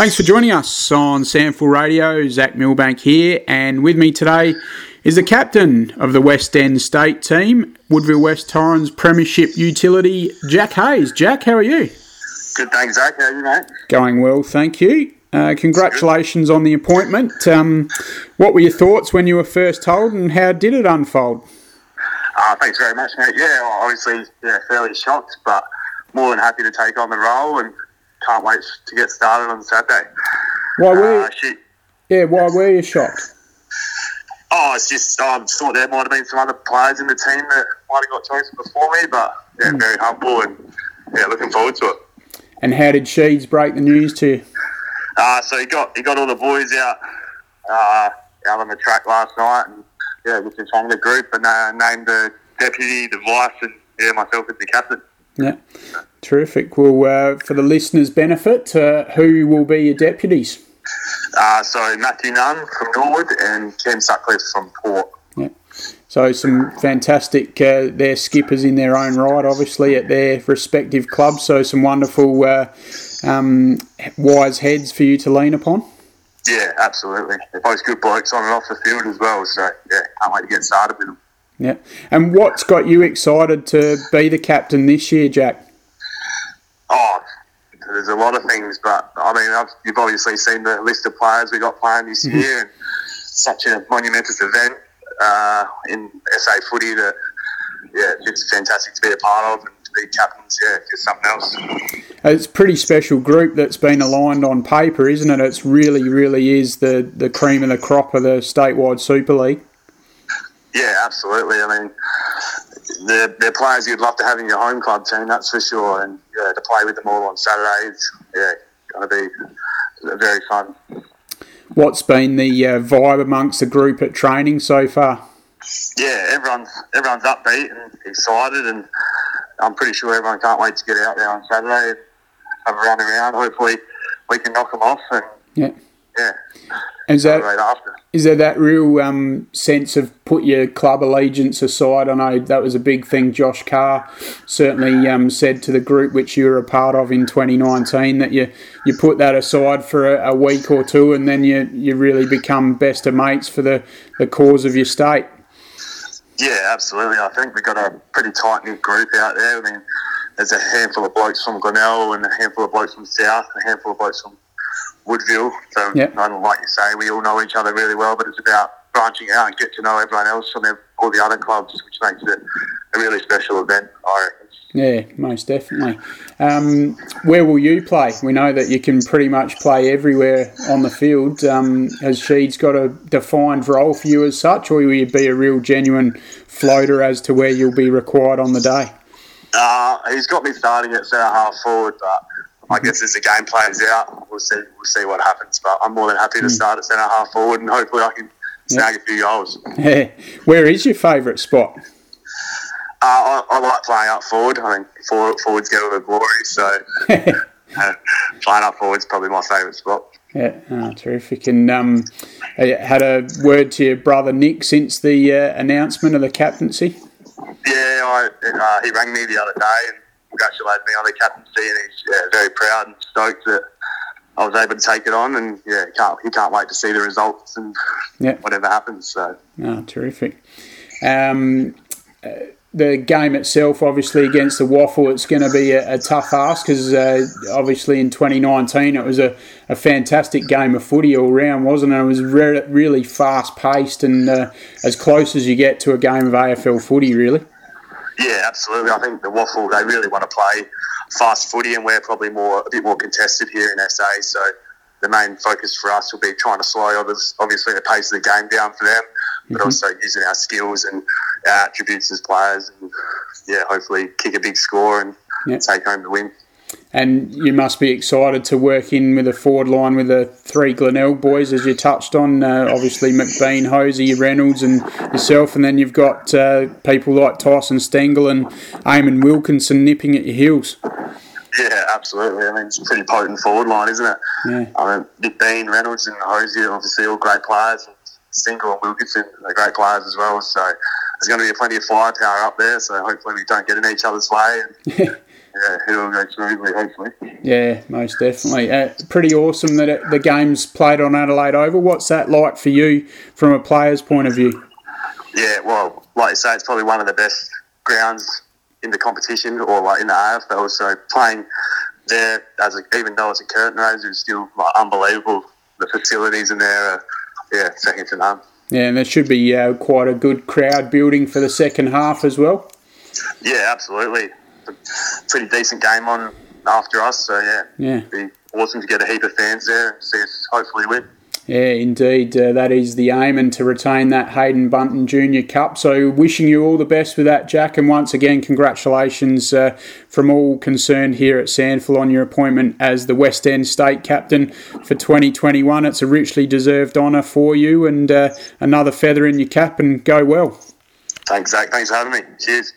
Thanks for joining us on SANFL Radio. Zach Milbank here, and with me today is the captain of the West End State team, Woodville West Torrens Premiership Utility, Jack Hayes. Jack, how are you? Good, thanks, Zach. How are you, mate? Going well, thank you. Uh, congratulations on the appointment. Um, what were your thoughts when you were first told, and how did it unfold? Uh, thanks very much, mate. Yeah, well, obviously, yeah, fairly shocked, but more than happy to take on the role and can't wait to get started on Saturday. Why were uh, you, yeah? Why were you shocked? Oh, it's just I um, thought there might have been some other players in the team that might have got chosen before me, but yeah, mm. very humble and yeah, looking forward to it. And how did Sheeds break the news to you? Uh, so he got he got all the boys out uh, out on the track last night, and yeah, just in front of the group, and uh, named the deputy, the vice, and yeah, myself as the captain. Yeah, terrific. Well, uh, for the listeners' benefit, uh, who will be your deputies? Uh, so Matthew Nunn from Norwood and Cam Sutcliffe from Port. Yeah. So some fantastic, uh, their skippers in their own right, obviously at their respective clubs. So some wonderful, uh, um, wise heads for you to lean upon. Yeah, absolutely. They're both good blokes on and off the field as well. So yeah, can't wait to get started with them. Yeah. And what's got you excited to be the captain this year, Jack? Oh, there's a lot of things, but I mean, I've, you've obviously seen the list of players we got playing this mm-hmm. year, and such a monumentous event uh, in SA footy that yeah, it's fantastic to be a part of and to be captains. Yeah, just something else. It's a pretty special group that's been aligned on paper, isn't it? It's really, really is the the cream of the crop of the statewide Super League. Yeah, absolutely. I mean, they're, they're players you'd love to have in your home club team, that's for sure. And yeah, to play with them all on Saturdays, yeah, going to be very fun. What's been the uh, vibe amongst the group at training so far? Yeah, everyone's everyone's upbeat and excited, and I'm pretty sure everyone can't wait to get out there on Saturday and have a run around. Hopefully, we can knock them off and yeah, yeah. Is that is there that real um, sense of put your club allegiance aside? I know that was a big thing. Josh Carr certainly um, said to the group which you were a part of in 2019 that you you put that aside for a, a week or two, and then you you really become best of mates for the, the cause of your state. Yeah, absolutely. I think we've got a pretty tight knit group out there. I mean, there's a handful of blokes from Glenelg and a handful of blokes from South, and a handful of blokes from Woodville. So, yep. like you say, we all know each other really well, but it's about branching out and get to know everyone else from all the other clubs, which makes it a really special event, I reckon. Yeah, most definitely. Um, where will you play? We know that you can pretty much play everywhere on the field. Um, has Sheeds got a defined role for you as such, or will you be a real genuine floater as to where you'll be required on the day? Uh, he's got me starting at centre half forward, but I guess as the game plays out, we'll see we'll see what happens. But I'm more than happy to hmm. start at centre half forward, and hopefully I can snag a few goals. Yeah. Where is your favourite spot? Uh, I, I, like playing up forward. I think forward, forwards get all the glory, so uh, playing up forward is probably my favourite spot. Yeah, oh, terrific. And um, had a word to your brother Nick since the uh, announcement of the captaincy. Yeah, I, uh, he rang me the other day and congratulated me on the captaincy, and he's yeah, very proud and stoked that I was able to take it on, and yeah, he can't he can't wait to see the results and yeah. whatever happens. So, oh, terrific. Um, uh, the game itself, obviously against the WAFL, it's going to be a, a tough ask because uh, obviously in 2019 it was a, a, fantastic game of footy all round, wasn't it? It was re- really fast paced and uh, as close as you get to a game of AFL footy, really. Yeah, absolutely. I think the WAFL they really want to play fast footy, and we're probably more a bit more contested here in SA. So the main focus for us will be trying to slow others, obviously the pace of the game down for them, but mm-hmm. also using our skills and our attributes as players, and yeah, hopefully kick a big score and yep. take home the win. And you must be excited to work in with a forward line with the three Glenelg boys, as you touched on. Uh, obviously, McBean, Hosie, Reynolds, and yourself. And then you've got uh, people like Tyson Stengel and Eamon Wilkinson nipping at your heels. Yeah, absolutely. I mean, it's a pretty potent forward line, isn't it? Yeah. I mean, McBean, Reynolds, and Hosie are obviously all great players. Stengel and Wilkinson are great players as well. So there's going to be plenty of firepower up there. So hopefully we don't get in each other's way. And, yeah, it'll go smoothly, hopefully. Yeah, most definitely. Uh, pretty awesome that it, the game's played on Adelaide Oval. What's that like for you from a player's point of view? Yeah, well, like you say, it's probably one of the best grounds in the competition or like in the AFL. So playing there, as a, even though it's a curtain raiser, it's still like unbelievable. The facilities in there are, yeah, second to none. Yeah, and there should be uh, quite a good crowd building for the second half as well. Yeah, absolutely. A pretty decent game on after us, so yeah, yeah, It'd be awesome to get a heap of fans there and see us hopefully win. Yeah, indeed. Uh, that is the aim, and to retain that Haydn Bunton Junior Cup. So, wishing you all the best with that, Jack. And once again, congratulations uh, from all concerned here at SANFL on your appointment as the West End State Captain for 2021. It's a richly deserved honour for you, and uh, another feather in your cap, and go well. Thanks, Zach. Thanks for having me. Cheers.